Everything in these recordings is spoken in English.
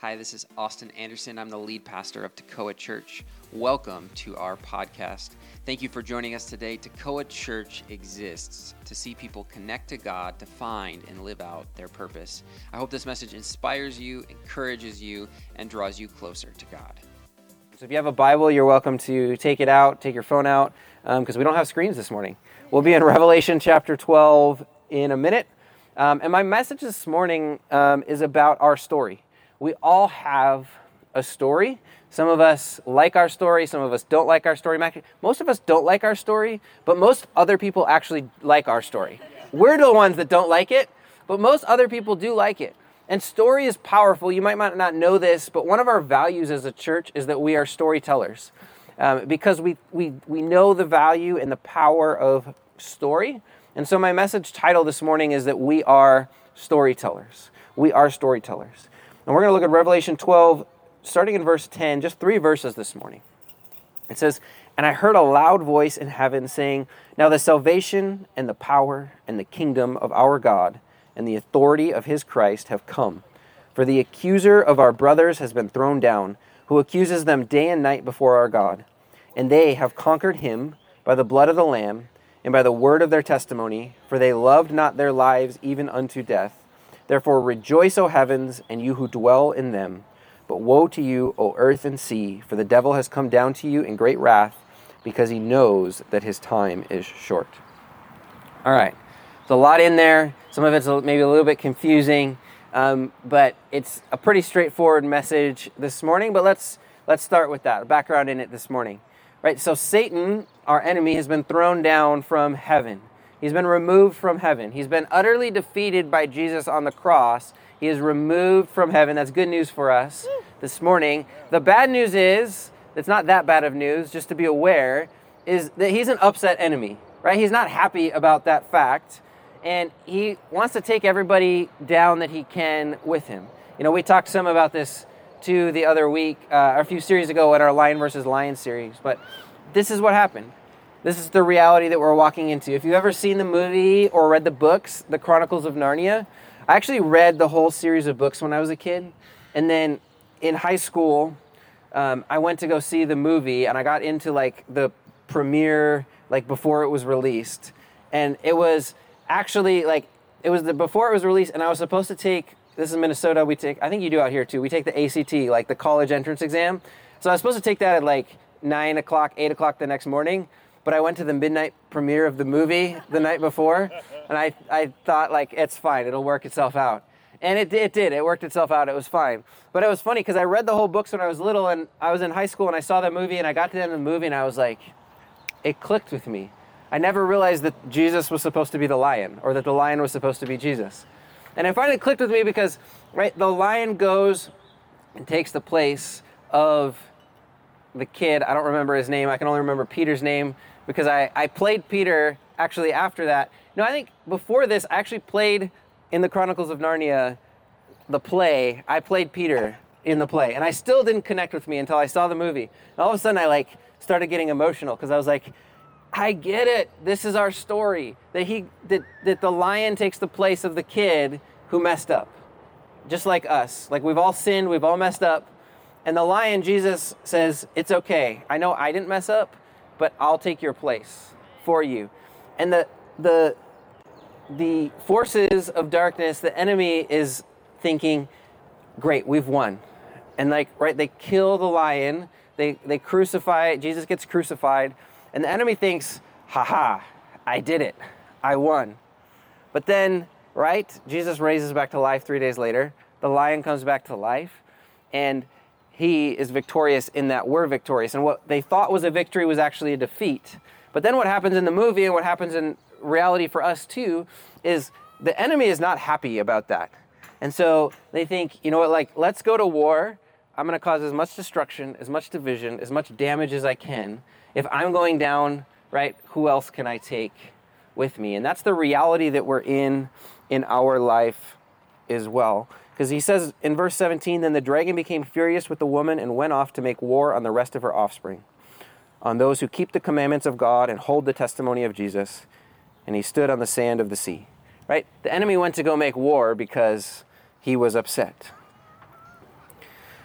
Hi, this is Austin Anderson. I'm the lead pastor of Tekoa Church. Welcome to our podcast. Thank you for joining us today. Tekoa Church exists to see people connect to God, to find and live out their purpose. I hope this message inspires you, encourages you, and draws you closer to God. So if you have a Bible, you're welcome to take it out, take your phone out, because um, we don't have screens this morning. We'll be in Revelation chapter 12 in a minute. Um, and my message this morning um, is about our story we all have a story. Some of us like our story, some of us don't like our story. Most of us don't like our story, but most other people actually like our story. We're the ones that don't like it, but most other people do like it. And story is powerful. You might not know this, but one of our values as a church is that we are storytellers. Um, because we, we, we know the value and the power of story. And so, my message title this morning is that we are storytellers. We are storytellers. And we're going to look at Revelation 12, starting in verse 10, just three verses this morning. It says, And I heard a loud voice in heaven saying, Now the salvation and the power and the kingdom of our God and the authority of his Christ have come. For the accuser of our brothers has been thrown down, who accuses them day and night before our God. And they have conquered him by the blood of the Lamb and by the word of their testimony, for they loved not their lives even unto death. Therefore rejoice, O heavens, and you who dwell in them. But woe to you, O earth and sea, for the devil has come down to you in great wrath, because he knows that his time is short. All right, there's a lot in there. Some of it's maybe a little bit confusing, um, but it's a pretty straightforward message this morning. But let's let's start with that background in it this morning. Right. So Satan, our enemy, has been thrown down from heaven. He's been removed from heaven. He's been utterly defeated by Jesus on the cross. He is removed from heaven. That's good news for us this morning. The bad news is, it's not that bad of news, just to be aware, is that he's an upset enemy, right? He's not happy about that fact. And he wants to take everybody down that he can with him. You know, we talked some about this too the other week, uh, a few series ago at our Lion versus Lion series. But this is what happened. This is the reality that we're walking into. If you've ever seen the movie or read the books, The Chronicles of Narnia, I actually read the whole series of books when I was a kid. And then in high school, um, I went to go see the movie and I got into like the premiere, like before it was released. And it was actually like, it was the, before it was released, and I was supposed to take this is Minnesota. We take, I think you do out here too. We take the ACT, like the college entrance exam. So I was supposed to take that at like nine o'clock, eight o'clock the next morning but I went to the midnight premiere of the movie the night before, and I, I thought like it's fine, it'll work itself out, and it, it did. It worked itself out. It was fine. But it was funny because I read the whole books when I was little, and I was in high school, and I saw that movie, and I got to the end of the movie, and I was like, it clicked with me. I never realized that Jesus was supposed to be the lion, or that the lion was supposed to be Jesus. And it finally clicked with me because, right, the lion goes and takes the place of the kid. I don't remember his name. I can only remember Peter's name because I, I played Peter actually after that. No, I think before this, I actually played in the Chronicles of Narnia, the play. I played Peter in the play, and I still didn't connect with me until I saw the movie. And all of a sudden, I like started getting emotional because I was like, I get it. This is our story that he that that the lion takes the place of the kid who messed up, just like us. Like we've all sinned, we've all messed up, and the lion, Jesus says, it's okay. I know I didn't mess up, but I'll take your place for you. And the the the forces of darkness, the enemy is thinking, great, we've won. And like, right, they kill the lion, they they crucify, Jesus gets crucified, and the enemy thinks, haha, I did it. I won. But then, right, Jesus raises back to life three days later. The lion comes back to life, and he is victorious in that we're victorious. And what they thought was a victory was actually a defeat. But then what happens in the movie and what happens in reality for us too is the enemy is not happy about that. And so they think, you know what, like, let's go to war. I'm going to cause as much destruction, as much division, as much damage as I can. If I'm going down, right, who else can I take with me? And that's the reality that we're in in our life as well. Because he says in verse 17, Then the dragon became furious with the woman and went off to make war on the rest of her offspring, on those who keep the commandments of God and hold the testimony of Jesus. And he stood on the sand of the sea. Right? The enemy went to go make war because he was upset.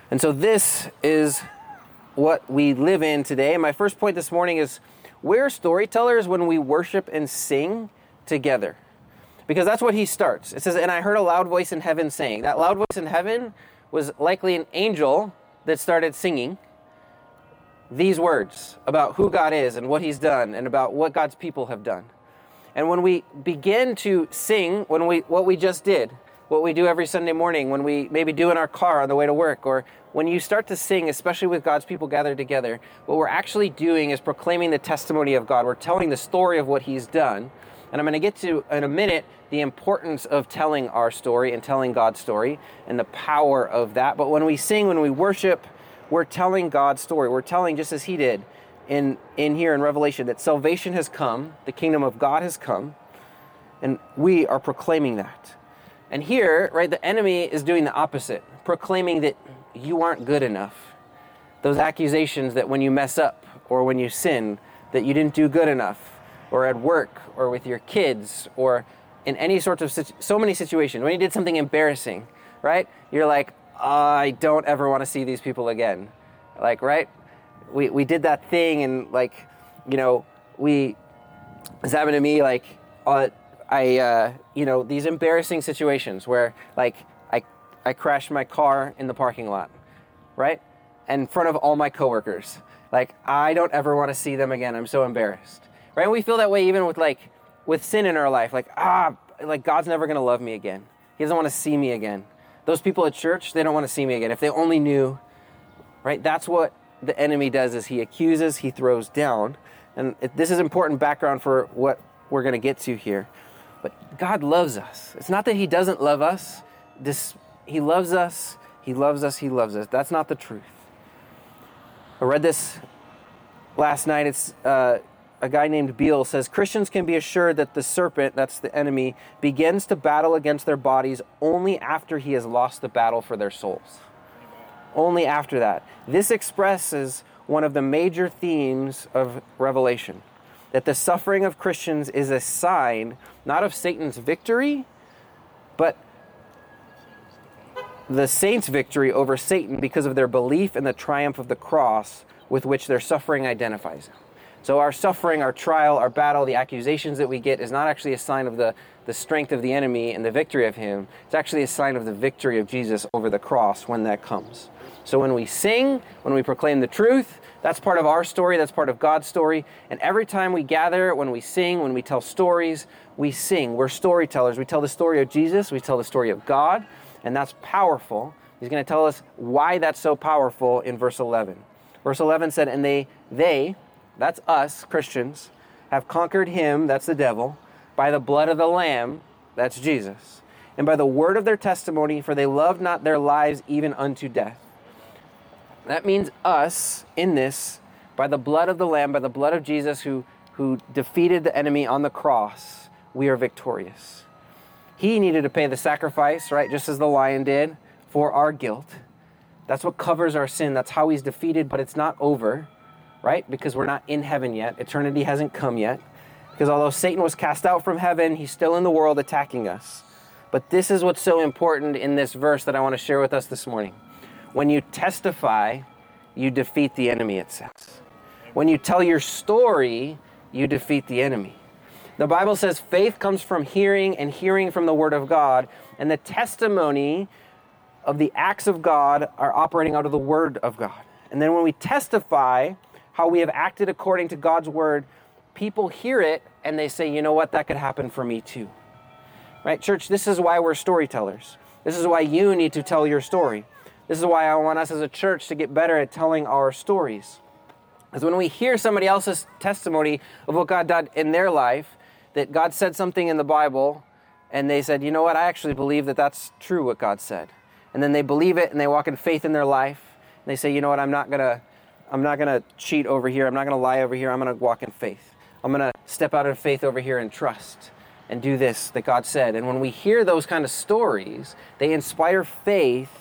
And so this is what we live in today. My first point this morning is we're storytellers when we worship and sing together. Because that's what he starts. It says, And I heard a loud voice in heaven saying, That loud voice in heaven was likely an angel that started singing these words about who God is and what he's done and about what God's people have done. And when we begin to sing, when we what we just did, what we do every Sunday morning, when we maybe do in our car on the way to work, or when you start to sing, especially with God's people gathered together, what we're actually doing is proclaiming the testimony of God. We're telling the story of what He's done. And I'm going to get to in a minute the importance of telling our story and telling God's story and the power of that. But when we sing, when we worship, we're telling God's story. We're telling just as He did in, in here in Revelation that salvation has come, the kingdom of God has come, and we are proclaiming that. And here, right, the enemy is doing the opposite, proclaiming that you aren't good enough. Those accusations that when you mess up or when you sin, that you didn't do good enough, or at work, or with your kids, or in any sorts of so many situations. When you did something embarrassing, right? You're like, I don't ever want to see these people again. Like, right? we, we did that thing and like you know we it's happened to me like uh, I uh, you know these embarrassing situations where like I I crashed my car in the parking lot right in front of all my coworkers like I don't ever want to see them again I'm so embarrassed right and we feel that way even with like with sin in our life like ah like God's never gonna love me again he doesn't want to see me again those people at church they don't want to see me again if they only knew right that's what the enemy does is he accuses, he throws down. And this is important background for what we're to get to here. But God loves us. It's not that he doesn't love us. This, he loves us. He loves us. He loves us. That's not the truth. I read this last night. It's uh, a guy named Beale says Christians can be assured that the serpent, that's the enemy, begins to battle against their bodies only after he has lost the battle for their souls only after that. This expresses one of the major themes of Revelation that the suffering of Christians is a sign not of Satan's victory, but the saints' victory over Satan because of their belief in the triumph of the cross with which their suffering identifies. So, our suffering, our trial, our battle, the accusations that we get is not actually a sign of the, the strength of the enemy and the victory of him. It's actually a sign of the victory of Jesus over the cross when that comes. So when we sing, when we proclaim the truth, that's part of our story, that's part of God's story. And every time we gather, when we sing, when we tell stories, we sing. We're storytellers. We tell the story of Jesus, we tell the story of God, and that's powerful. He's going to tell us why that's so powerful in verse 11. Verse 11 said, And they, they, that's us, Christians, have conquered him, that's the devil, by the blood of the Lamb, that's Jesus, and by the word of their testimony, for they loved not their lives even unto death. That means us in this, by the blood of the Lamb, by the blood of Jesus who, who defeated the enemy on the cross, we are victorious. He needed to pay the sacrifice, right, just as the lion did, for our guilt. That's what covers our sin. That's how he's defeated, but it's not over, right? Because we're not in heaven yet. Eternity hasn't come yet. Because although Satan was cast out from heaven, he's still in the world attacking us. But this is what's so important in this verse that I want to share with us this morning. When you testify, you defeat the enemy, it says. When you tell your story, you defeat the enemy. The Bible says faith comes from hearing and hearing from the Word of God, and the testimony of the acts of God are operating out of the Word of God. And then when we testify how we have acted according to God's Word, people hear it and they say, you know what, that could happen for me too. Right, church, this is why we're storytellers. This is why you need to tell your story. This is why I want us as a church to get better at telling our stories. Because when we hear somebody else's testimony of what God did in their life, that God said something in the Bible, and they said, you know what, I actually believe that that's true what God said. And then they believe it and they walk in faith in their life. And they say, you know what, I'm not gonna, I'm not gonna cheat over here. I'm not gonna lie over here. I'm gonna walk in faith. I'm gonna step out in faith over here and trust and do this that God said. And when we hear those kind of stories, they inspire faith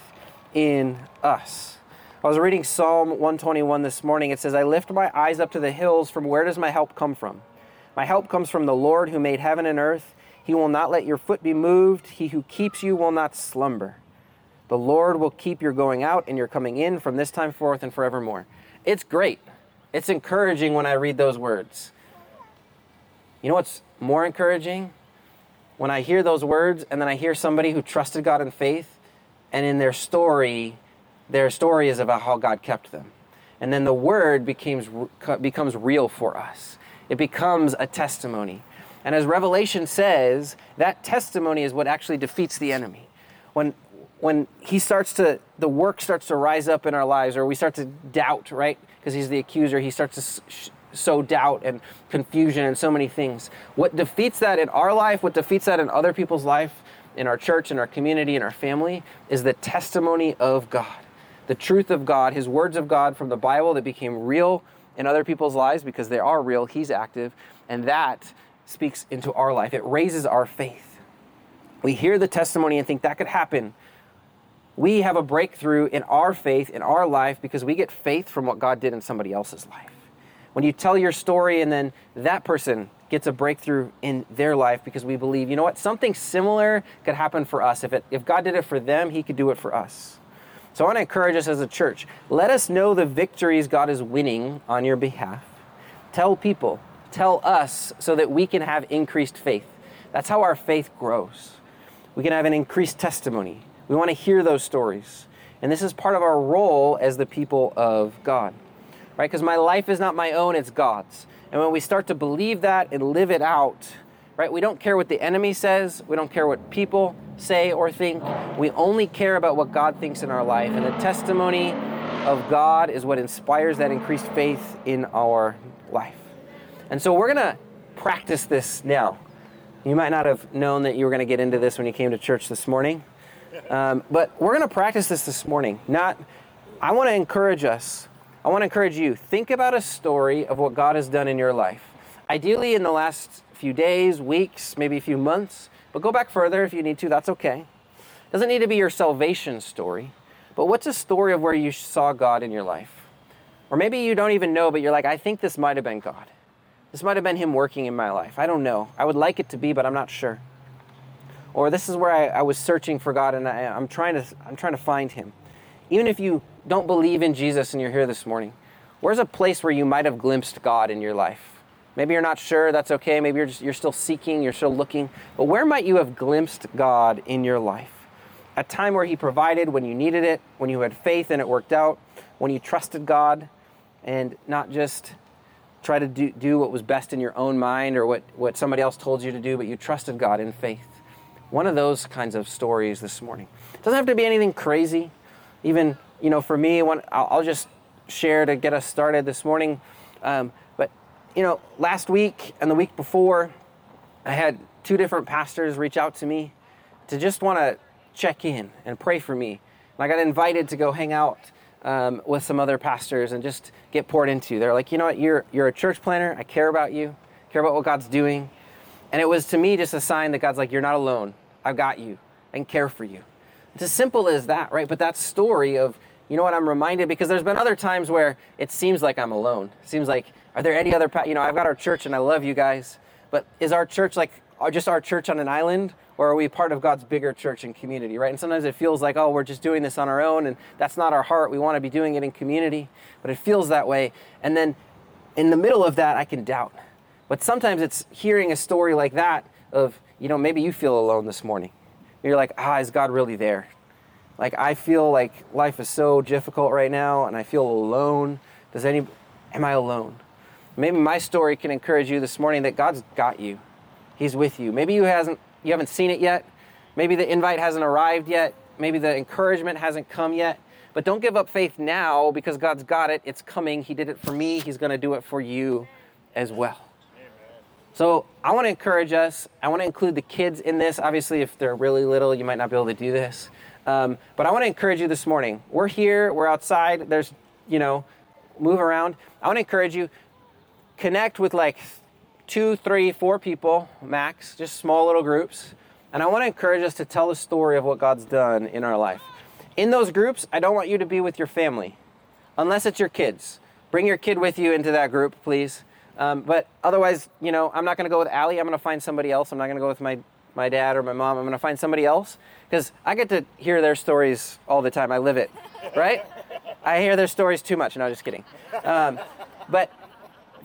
in us. I was reading Psalm 121 this morning. It says, I lift my eyes up to the hills. From where does my help come from? My help comes from the Lord who made heaven and earth. He will not let your foot be moved. He who keeps you will not slumber. The Lord will keep your going out and your coming in from this time forth and forevermore. It's great. It's encouraging when I read those words. You know what's more encouraging? When I hear those words and then I hear somebody who trusted God in faith and in their story, their story is about how God kept them. And then the word becomes, becomes real for us. It becomes a testimony. And as Revelation says, that testimony is what actually defeats the enemy. When, when he starts to, the work starts to rise up in our lives, or we start to doubt, right? Because he's the accuser, he starts to sow doubt and confusion and so many things. What defeats that in our life, what defeats that in other people's life, in our church, in our community, in our family, is the testimony of God. The truth of God, His words of God from the Bible that became real in other people's lives because they are real, He's active, and that speaks into our life. It raises our faith. We hear the testimony and think that could happen. We have a breakthrough in our faith, in our life, because we get faith from what God did in somebody else's life. When you tell your story and then that person gets a breakthrough in their life because we believe, you know what, something similar could happen for us. If, it, if God did it for them, He could do it for us. So I want to encourage us as a church let us know the victories God is winning on your behalf. Tell people, tell us so that we can have increased faith. That's how our faith grows. We can have an increased testimony. We want to hear those stories. And this is part of our role as the people of God, right? Because my life is not my own, it's God's. And when we start to believe that and live it out, right, we don't care what the enemy says, we don't care what people say or think. We only care about what God thinks in our life. And the testimony of God is what inspires that increased faith in our life. And so we're going to practice this now. You might not have known that you were going to get into this when you came to church this morning. Um, but we're going to practice this this morning. Not, I want to encourage us. I want to encourage you. Think about a story of what God has done in your life. Ideally, in the last few days, weeks, maybe a few months. But go back further if you need to. That's okay. Doesn't need to be your salvation story. But what's a story of where you saw God in your life? Or maybe you don't even know, but you're like, I think this might have been God. This might have been Him working in my life. I don't know. I would like it to be, but I'm not sure. Or this is where I, I was searching for God and I, I'm, trying to, I'm trying to find Him. Even if you don't believe in Jesus and you're here this morning, where's a place where you might have glimpsed God in your life? Maybe you're not sure, that's okay. Maybe you're, just, you're still seeking, you're still looking. But where might you have glimpsed God in your life? A time where He provided when you needed it, when you had faith and it worked out, when you trusted God and not just try to do, do what was best in your own mind or what, what somebody else told you to do, but you trusted God in faith. One of those kinds of stories this morning. It doesn't have to be anything crazy. Even, you know, for me, one, I'll, I'll just share to get us started this morning. Um, but, you know, last week and the week before, I had two different pastors reach out to me to just want to check in and pray for me. And I got invited to go hang out um, with some other pastors and just get poured into. They're like, you know what, you're, you're a church planter. I care about you, care about what God's doing. And it was to me just a sign that God's like, you're not alone. I've got you and care for you. It's as simple as that, right? But that story of, you know what, I'm reminded because there's been other times where it seems like I'm alone. It seems like, are there any other, you know, I've got our church and I love you guys, but is our church like uh, just our church on an island or are we part of God's bigger church and community, right? And sometimes it feels like, oh, we're just doing this on our own, and that's not our heart. We want to be doing it in community, but it feels that way. And then in the middle of that, I can doubt. But sometimes it's hearing a story like that of, you know, maybe you feel alone this morning. You're like, ah, is God really there? Like, I feel like life is so difficult right now, and I feel alone. Does any, am I alone? Maybe my story can encourage you this morning that God's got you. He's with you. Maybe you hasn't you haven't seen it yet. Maybe the invite hasn't arrived yet. Maybe the encouragement hasn't come yet. But don't give up faith now because God's got it. It's coming. He did it for me. He's going to do it for you as well. So I want to encourage us. I want to include the kids in this. Obviously, if they're really little, you might not be able to do this. Um, but I want to encourage you this morning. We're here. We're outside. There's, you know, move around. I want to encourage you. Connect with like two, three, four people max, just small little groups. And I want to encourage us to tell the story of what God's done in our life. In those groups, I don't want you to be with your family, unless it's your kids. Bring your kid with you into that group, please. Um, but otherwise, you know, I'm not going to go with Allie. I'm going to find somebody else. I'm not going to go with my my dad or my mom. I'm going to find somebody else because I get to hear their stories all the time. I live it, right? I hear their stories too much. No, just kidding. Um, but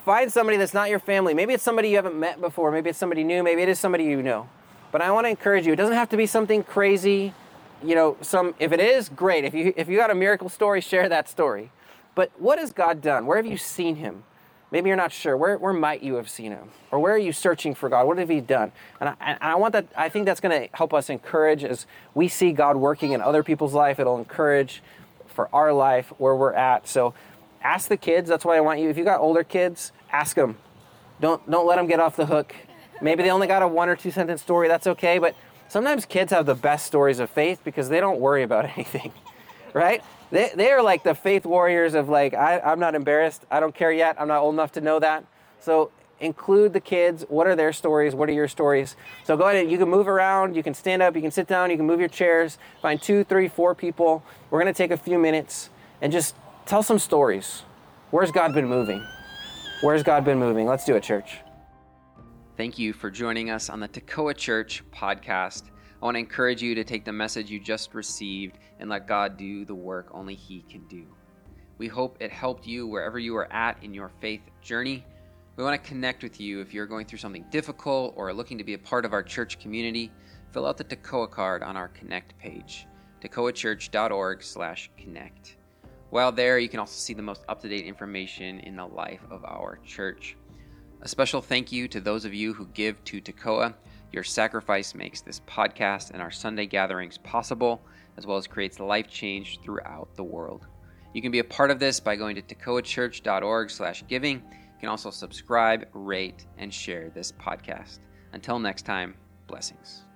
find somebody that's not your family. Maybe it's somebody you haven't met before. Maybe it's somebody new. Maybe it is somebody you know. But I want to encourage you. It doesn't have to be something crazy. You know, some if it is great. If you if you got a miracle story, share that story. But what has God done? Where have you seen Him? Maybe you're not sure. Where, where might you have seen him? Or where are you searching for God? What have he done? And I, and I want that, I think that's going to help us encourage as we see God working in other people's life. It'll encourage for our life where we're at. So ask the kids. That's why I want you, if you got older kids, ask them. Don't, don't let them get off the hook. Maybe they only got a one or two sentence story. That's okay. But sometimes kids have the best stories of faith because they don't worry about anything, right? They, they are like the faith warriors of like, I, I'm not embarrassed. I don't care yet. I'm not old enough to know that. So include the kids. What are their stories? What are your stories? So go ahead and you can move around. You can stand up. You can sit down. You can move your chairs. Find two, three, four people. We're going to take a few minutes and just tell some stories. Where's God been moving? Where's God been moving? Let's do it, church. Thank you for joining us on the Tekoa Church podcast. I want to encourage you to take the message you just received and let God do the work only He can do. We hope it helped you wherever you are at in your faith journey. We want to connect with you if you're going through something difficult or looking to be a part of our church community. Fill out the Tekoa card on our Connect page, tekoachurch.org/connect. While there, you can also see the most up-to-date information in the life of our church. A special thank you to those of you who give to Tekoa. Your sacrifice makes this podcast and our Sunday gatherings possible, as well as creates life change throughout the world. You can be a part of this by going to tekoachurch.org/giving. You can also subscribe, rate, and share this podcast. Until next time, blessings.